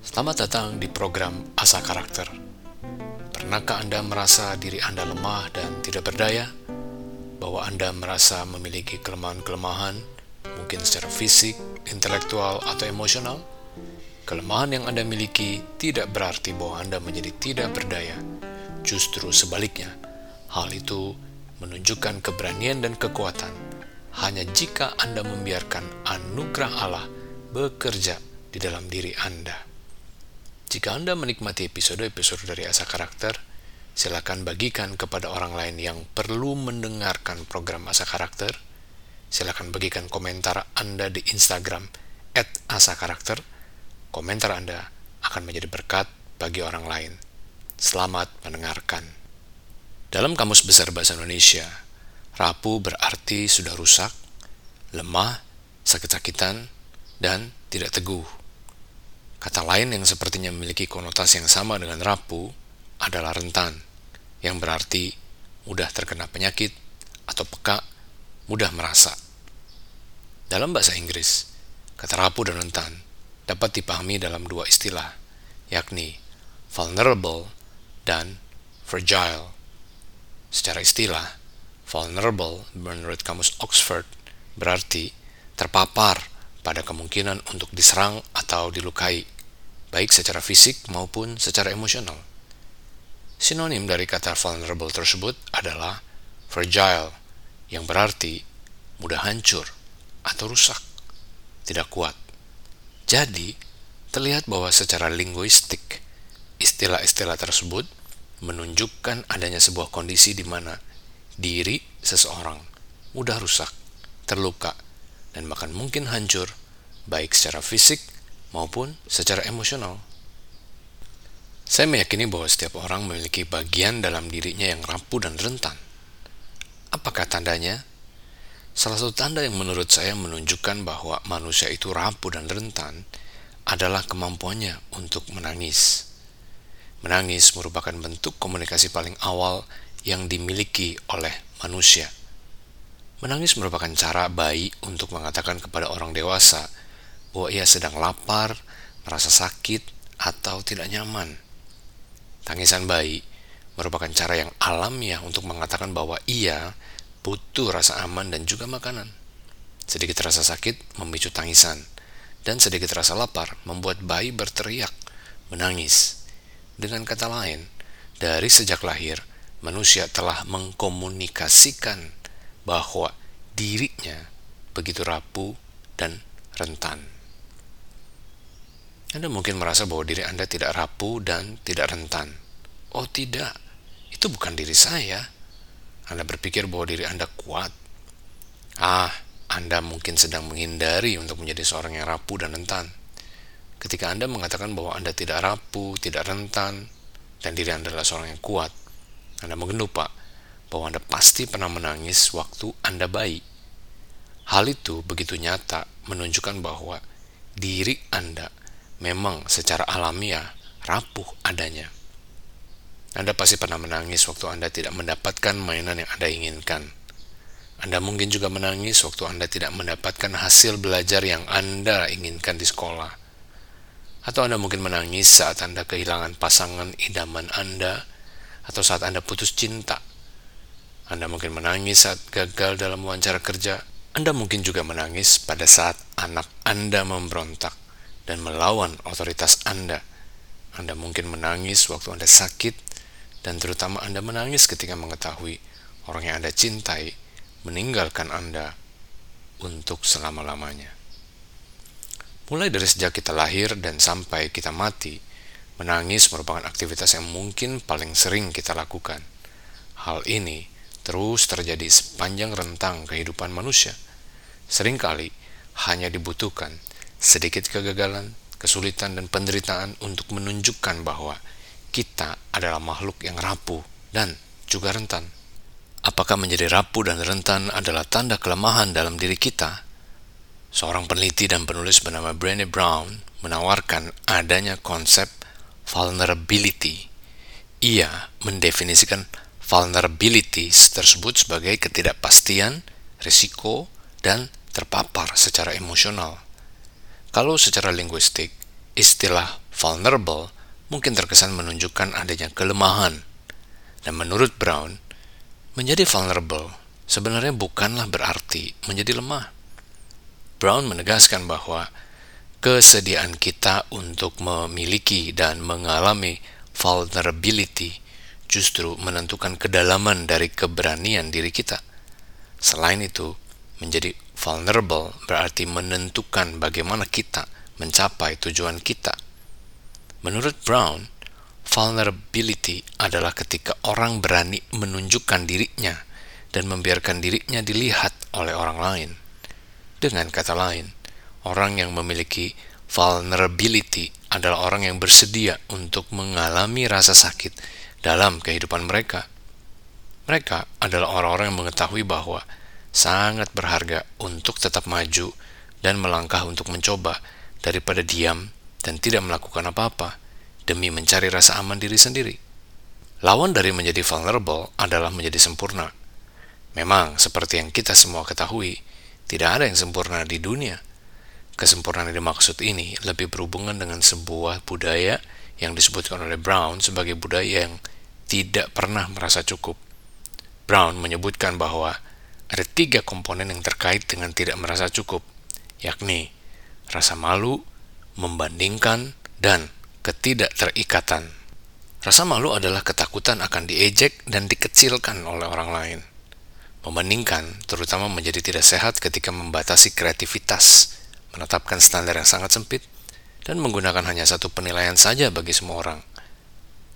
Selamat datang di program Asa Karakter. Pernahkah Anda merasa diri Anda lemah dan tidak berdaya? Bahwa Anda merasa memiliki kelemahan-kelemahan, mungkin secara fisik, intelektual, atau emosional? Kelemahan yang Anda miliki tidak berarti bahwa Anda menjadi tidak berdaya. Justru sebaliknya, hal itu menunjukkan keberanian dan kekuatan hanya jika Anda membiarkan anugerah Allah bekerja di dalam diri Anda. Jika Anda menikmati episode-episode dari Asa Karakter, silakan bagikan kepada orang lain yang perlu mendengarkan program Asa Karakter. Silakan bagikan komentar Anda di Instagram @asakarakter. Komentar Anda akan menjadi berkat bagi orang lain. Selamat mendengarkan. Dalam Kamus Besar Bahasa Indonesia, Rapuh berarti sudah rusak, lemah, sakit-sakitan, dan tidak teguh. Kata lain yang sepertinya memiliki konotasi yang sama dengan rapuh adalah rentan, yang berarti mudah terkena penyakit atau peka, mudah merasa. Dalam bahasa Inggris, kata rapuh dan rentan dapat dipahami dalam dua istilah, yakni vulnerable dan fragile. Secara istilah, Vulnerable menurut kamus Oxford berarti terpapar pada kemungkinan untuk diserang atau dilukai, baik secara fisik maupun secara emosional. Sinonim dari kata vulnerable tersebut adalah fragile, yang berarti mudah hancur atau rusak, tidak kuat. Jadi, terlihat bahwa secara linguistik, istilah-istilah tersebut menunjukkan adanya sebuah kondisi di mana diri seseorang mudah rusak, terluka, dan bahkan mungkin hancur, baik secara fisik maupun secara emosional. Saya meyakini bahwa setiap orang memiliki bagian dalam dirinya yang rapuh dan rentan. Apakah tandanya? Salah satu tanda yang menurut saya menunjukkan bahwa manusia itu rapuh dan rentan adalah kemampuannya untuk menangis. Menangis merupakan bentuk komunikasi paling awal yang dimiliki oleh manusia. Menangis merupakan cara bayi untuk mengatakan kepada orang dewasa bahwa ia sedang lapar, merasa sakit, atau tidak nyaman. Tangisan bayi merupakan cara yang alamiah untuk mengatakan bahwa ia butuh rasa aman dan juga makanan. Sedikit rasa sakit memicu tangisan, dan sedikit rasa lapar membuat bayi berteriak, menangis. Dengan kata lain, dari sejak lahir, manusia telah mengkomunikasikan bahwa dirinya begitu rapuh dan rentan. Anda mungkin merasa bahwa diri Anda tidak rapuh dan tidak rentan. Oh tidak, itu bukan diri saya. Anda berpikir bahwa diri Anda kuat. Ah, Anda mungkin sedang menghindari untuk menjadi seorang yang rapuh dan rentan. Ketika Anda mengatakan bahwa Anda tidak rapuh, tidak rentan, dan diri Anda adalah seorang yang kuat, anda mungkin lupa bahwa Anda pasti pernah menangis waktu Anda bayi. Hal itu begitu nyata menunjukkan bahwa diri Anda memang secara alamiah rapuh adanya. Anda pasti pernah menangis waktu Anda tidak mendapatkan mainan yang Anda inginkan. Anda mungkin juga menangis waktu Anda tidak mendapatkan hasil belajar yang Anda inginkan di sekolah. Atau Anda mungkin menangis saat Anda kehilangan pasangan idaman Anda atau saat Anda putus cinta. Anda mungkin menangis saat gagal dalam wawancara kerja. Anda mungkin juga menangis pada saat anak Anda memberontak dan melawan otoritas Anda. Anda mungkin menangis waktu Anda sakit, dan terutama Anda menangis ketika mengetahui orang yang Anda cintai meninggalkan Anda untuk selama-lamanya. Mulai dari sejak kita lahir dan sampai kita mati, Menangis merupakan aktivitas yang mungkin paling sering kita lakukan. Hal ini terus terjadi sepanjang rentang kehidupan manusia. Seringkali hanya dibutuhkan sedikit kegagalan, kesulitan, dan penderitaan untuk menunjukkan bahwa kita adalah makhluk yang rapuh dan juga rentan. Apakah menjadi rapuh dan rentan adalah tanda kelemahan dalam diri kita? Seorang peneliti dan penulis bernama Brené Brown menawarkan adanya konsep vulnerability. Ia mendefinisikan vulnerability tersebut sebagai ketidakpastian, risiko, dan terpapar secara emosional. Kalau secara linguistik, istilah vulnerable mungkin terkesan menunjukkan adanya kelemahan. Dan menurut Brown, menjadi vulnerable sebenarnya bukanlah berarti menjadi lemah. Brown menegaskan bahwa kesediaan kita untuk memiliki dan mengalami vulnerability justru menentukan kedalaman dari keberanian diri kita. Selain itu, menjadi vulnerable berarti menentukan bagaimana kita mencapai tujuan kita. Menurut Brown, vulnerability adalah ketika orang berani menunjukkan dirinya dan membiarkan dirinya dilihat oleh orang lain. Dengan kata lain, orang yang memiliki vulnerability adalah orang yang bersedia untuk mengalami rasa sakit dalam kehidupan mereka. Mereka adalah orang-orang yang mengetahui bahwa sangat berharga untuk tetap maju dan melangkah untuk mencoba daripada diam dan tidak melakukan apa-apa demi mencari rasa aman diri sendiri. Lawan dari menjadi vulnerable adalah menjadi sempurna. Memang, seperti yang kita semua ketahui, tidak ada yang sempurna di dunia. Kesempurnaan yang dimaksud ini lebih berhubungan dengan sebuah budaya yang disebutkan oleh Brown sebagai budaya yang tidak pernah merasa cukup. Brown menyebutkan bahwa ada tiga komponen yang terkait dengan tidak merasa cukup, yakni rasa malu, membandingkan, dan ketidakterikatan. Rasa malu adalah ketakutan akan diejek dan dikecilkan oleh orang lain. Membandingkan terutama menjadi tidak sehat ketika membatasi kreativitas, menetapkan standar yang sangat sempit, dan menggunakan hanya satu penilaian saja bagi semua orang.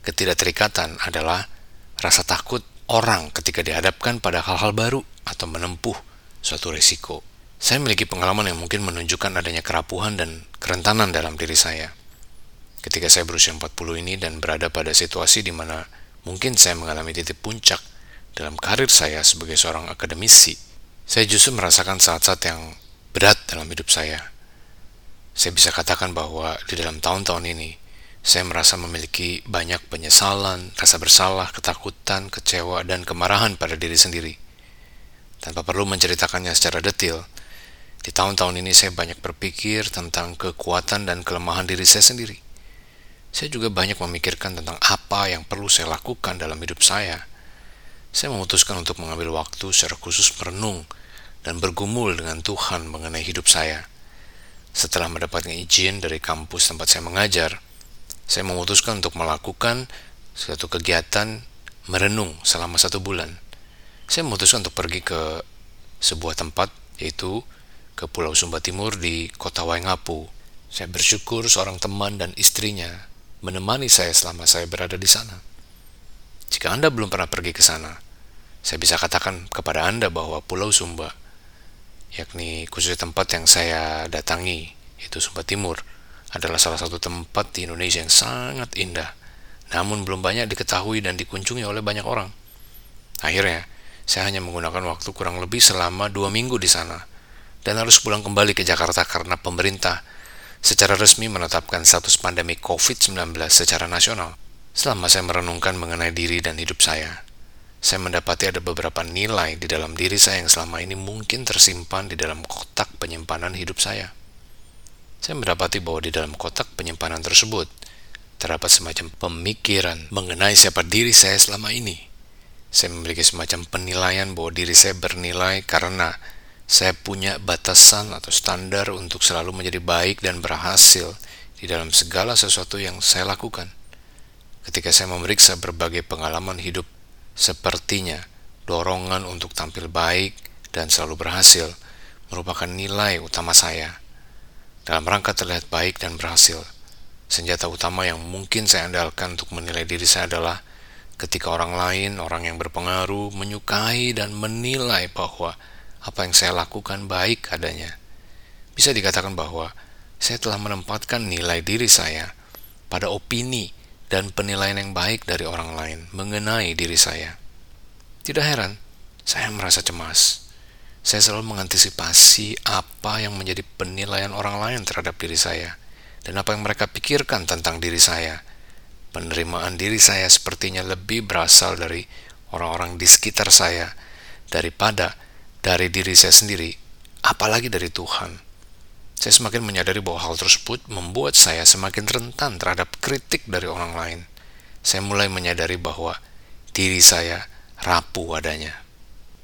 Ketidakterikatan adalah rasa takut orang ketika dihadapkan pada hal-hal baru atau menempuh suatu risiko. Saya memiliki pengalaman yang mungkin menunjukkan adanya kerapuhan dan kerentanan dalam diri saya. Ketika saya berusia 40 ini dan berada pada situasi di mana mungkin saya mengalami titik puncak dalam karir saya sebagai seorang akademisi, saya justru merasakan saat-saat yang berat dalam hidup saya. Saya bisa katakan bahwa di dalam tahun-tahun ini, saya merasa memiliki banyak penyesalan, rasa bersalah, ketakutan, kecewa, dan kemarahan pada diri sendiri. Tanpa perlu menceritakannya secara detail, di tahun-tahun ini saya banyak berpikir tentang kekuatan dan kelemahan diri saya sendiri. Saya juga banyak memikirkan tentang apa yang perlu saya lakukan dalam hidup saya. Saya memutuskan untuk mengambil waktu secara khusus merenung dan bergumul dengan Tuhan mengenai hidup saya. Setelah mendapatkan izin dari kampus tempat saya mengajar, saya memutuskan untuk melakukan suatu kegiatan merenung selama satu bulan. Saya memutuskan untuk pergi ke sebuah tempat, yaitu ke Pulau Sumba Timur di kota Waingapu. Saya bersyukur seorang teman dan istrinya menemani saya selama saya berada di sana. Jika Anda belum pernah pergi ke sana, saya bisa katakan kepada Anda bahwa Pulau Sumba, yakni khususnya tempat yang saya datangi, yaitu Sumba Timur, adalah salah satu tempat di Indonesia yang sangat indah, namun belum banyak diketahui dan dikunjungi oleh banyak orang. Akhirnya, saya hanya menggunakan waktu kurang lebih selama dua minggu di sana, dan harus pulang kembali ke Jakarta karena pemerintah secara resmi menetapkan status pandemi COVID-19 secara nasional. Selama saya merenungkan mengenai diri dan hidup saya, saya mendapati ada beberapa nilai di dalam diri saya yang selama ini mungkin tersimpan di dalam kotak penyimpanan hidup saya. Saya mendapati bahwa di dalam kotak penyimpanan tersebut terdapat semacam pemikiran mengenai siapa diri saya selama ini. Saya memiliki semacam penilaian bahwa diri saya bernilai karena saya punya batasan atau standar untuk selalu menjadi baik dan berhasil di dalam segala sesuatu yang saya lakukan. Ketika saya memeriksa berbagai pengalaman hidup, sepertinya dorongan untuk tampil baik dan selalu berhasil merupakan nilai utama saya. Dalam rangka terlihat baik dan berhasil, senjata utama yang mungkin saya andalkan untuk menilai diri saya adalah ketika orang lain, orang yang berpengaruh, menyukai dan menilai bahwa apa yang saya lakukan baik adanya. Bisa dikatakan bahwa saya telah menempatkan nilai diri saya pada opini dan penilaian yang baik dari orang lain mengenai diri saya. Tidak heran, saya merasa cemas. Saya selalu mengantisipasi apa yang menjadi penilaian orang lain terhadap diri saya dan apa yang mereka pikirkan tentang diri saya. Penerimaan diri saya sepertinya lebih berasal dari orang-orang di sekitar saya daripada dari diri saya sendiri, apalagi dari Tuhan. saya semakin menyadari bahwa hal tersebut membuat saya semakin rentan terhadap kritik dari orang lain. Saya mulai menyadari bahwa diri saya rapuh adanya.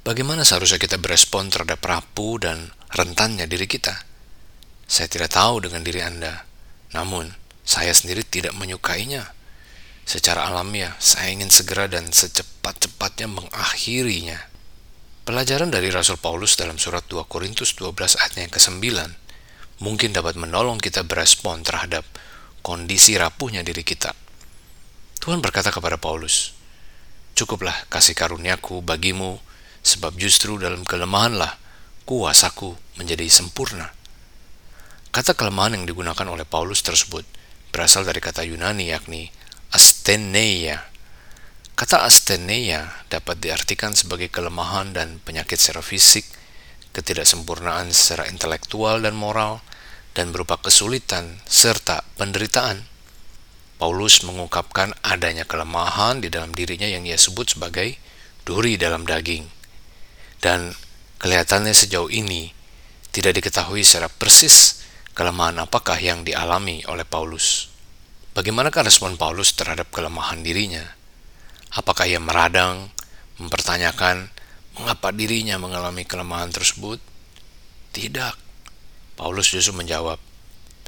Bagaimana seharusnya kita berespon terhadap rapuh dan rentannya diri kita? Saya tidak tahu dengan diri Anda, namun saya sendiri tidak menyukainya. Secara alamiah, saya ingin segera dan secepat-cepatnya mengakhirinya. Pelajaran dari Rasul Paulus dalam surat 2 Korintus 12 ayat yang ke-9 mungkin dapat menolong kita berespon terhadap kondisi rapuhnya diri kita. Tuhan berkata kepada Paulus, Cukuplah kasih karuniaku bagimu, sebab justru dalam kelemahanlah kuasaku menjadi sempurna. Kata kelemahan yang digunakan oleh Paulus tersebut berasal dari kata Yunani yakni asteneia. Kata asteneia dapat diartikan sebagai kelemahan dan penyakit secara fisik, ketidaksempurnaan secara intelektual dan moral, dan berupa kesulitan serta penderitaan. Paulus mengungkapkan adanya kelemahan di dalam dirinya yang ia sebut sebagai duri dalam daging. Dan kelihatannya sejauh ini tidak diketahui secara persis kelemahan apakah yang dialami oleh Paulus. Bagaimanakah respon Paulus terhadap kelemahan dirinya? Apakah ia meradang, mempertanyakan mengapa dirinya mengalami kelemahan tersebut? Tidak. Paulus justru menjawab,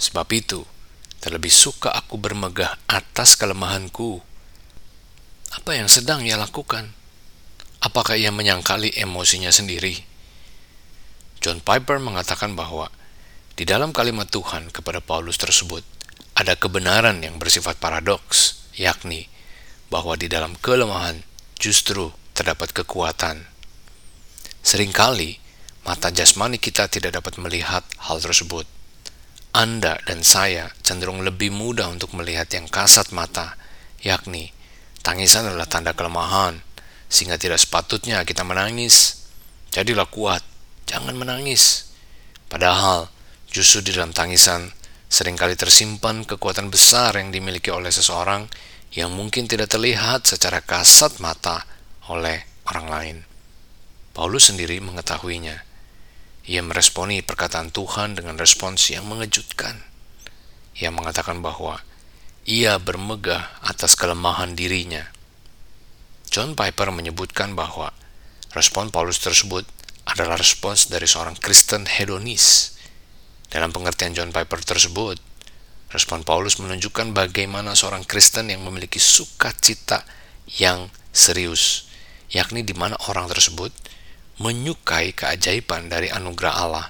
Sebab itu, terlebih suka aku bermegah atas kelemahanku. Apa yang sedang ia lakukan? Apakah ia menyangkali emosinya sendiri? John Piper mengatakan bahwa di dalam kalimat Tuhan kepada Paulus tersebut, ada kebenaran yang bersifat paradoks, yakni bahwa di dalam kelemahan justru terdapat kekuatan. Seringkali mata jasmani kita tidak dapat melihat hal tersebut. Anda dan saya cenderung lebih mudah untuk melihat yang kasat mata, yakni tangisan adalah tanda kelemahan, sehingga tidak sepatutnya kita menangis. Jadilah kuat, jangan menangis. Padahal justru di dalam tangisan sering kali tersimpan kekuatan besar yang dimiliki oleh seseorang yang mungkin tidak terlihat secara kasat mata oleh orang lain. Paulus sendiri mengetahuinya. Ia meresponi perkataan Tuhan dengan respons yang mengejutkan. Ia mengatakan bahwa ia bermegah atas kelemahan dirinya. John Piper menyebutkan bahwa respon Paulus tersebut adalah respons dari seorang Kristen hedonis dalam pengertian John Piper tersebut, respon Paulus menunjukkan bagaimana seorang Kristen yang memiliki sukacita yang serius, yakni di mana orang tersebut menyukai keajaiban dari anugerah Allah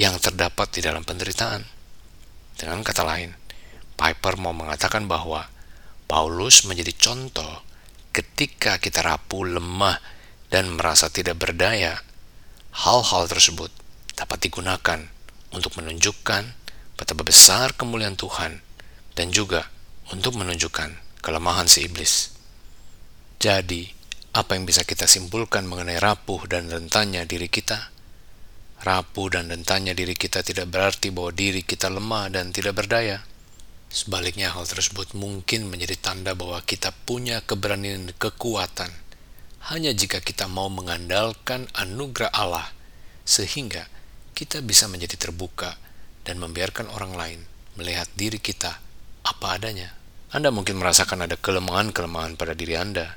yang terdapat di dalam penderitaan. Dengan kata lain, Piper mau mengatakan bahwa Paulus menjadi contoh ketika kita rapuh, lemah, dan merasa tidak berdaya. Hal-hal tersebut dapat digunakan untuk menunjukkan betapa besar kemuliaan Tuhan dan juga untuk menunjukkan kelemahan si iblis. Jadi, apa yang bisa kita simpulkan mengenai rapuh dan rentannya diri kita? Rapuh dan rentannya diri kita tidak berarti bahwa diri kita lemah dan tidak berdaya. Sebaliknya hal tersebut mungkin menjadi tanda bahwa kita punya keberanian dan kekuatan hanya jika kita mau mengandalkan anugerah Allah sehingga kita bisa menjadi terbuka dan membiarkan orang lain melihat diri kita apa adanya. Anda mungkin merasakan ada kelemahan-kelemahan pada diri Anda,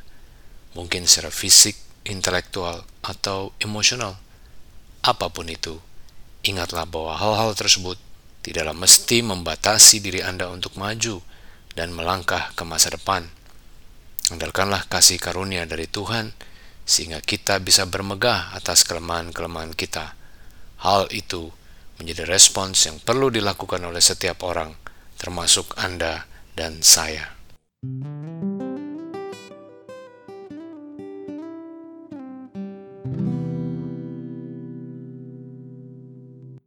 mungkin secara fisik, intelektual, atau emosional. Apa pun itu, ingatlah bahwa hal-hal tersebut tidaklah mesti membatasi diri Anda untuk maju dan melangkah ke masa depan. Andalkanlah kasih karunia dari Tuhan, sehingga kita bisa bermegah atas kelemahan-kelemahan kita Hal itu menjadi respons yang perlu dilakukan oleh setiap orang, termasuk Anda dan saya. thank you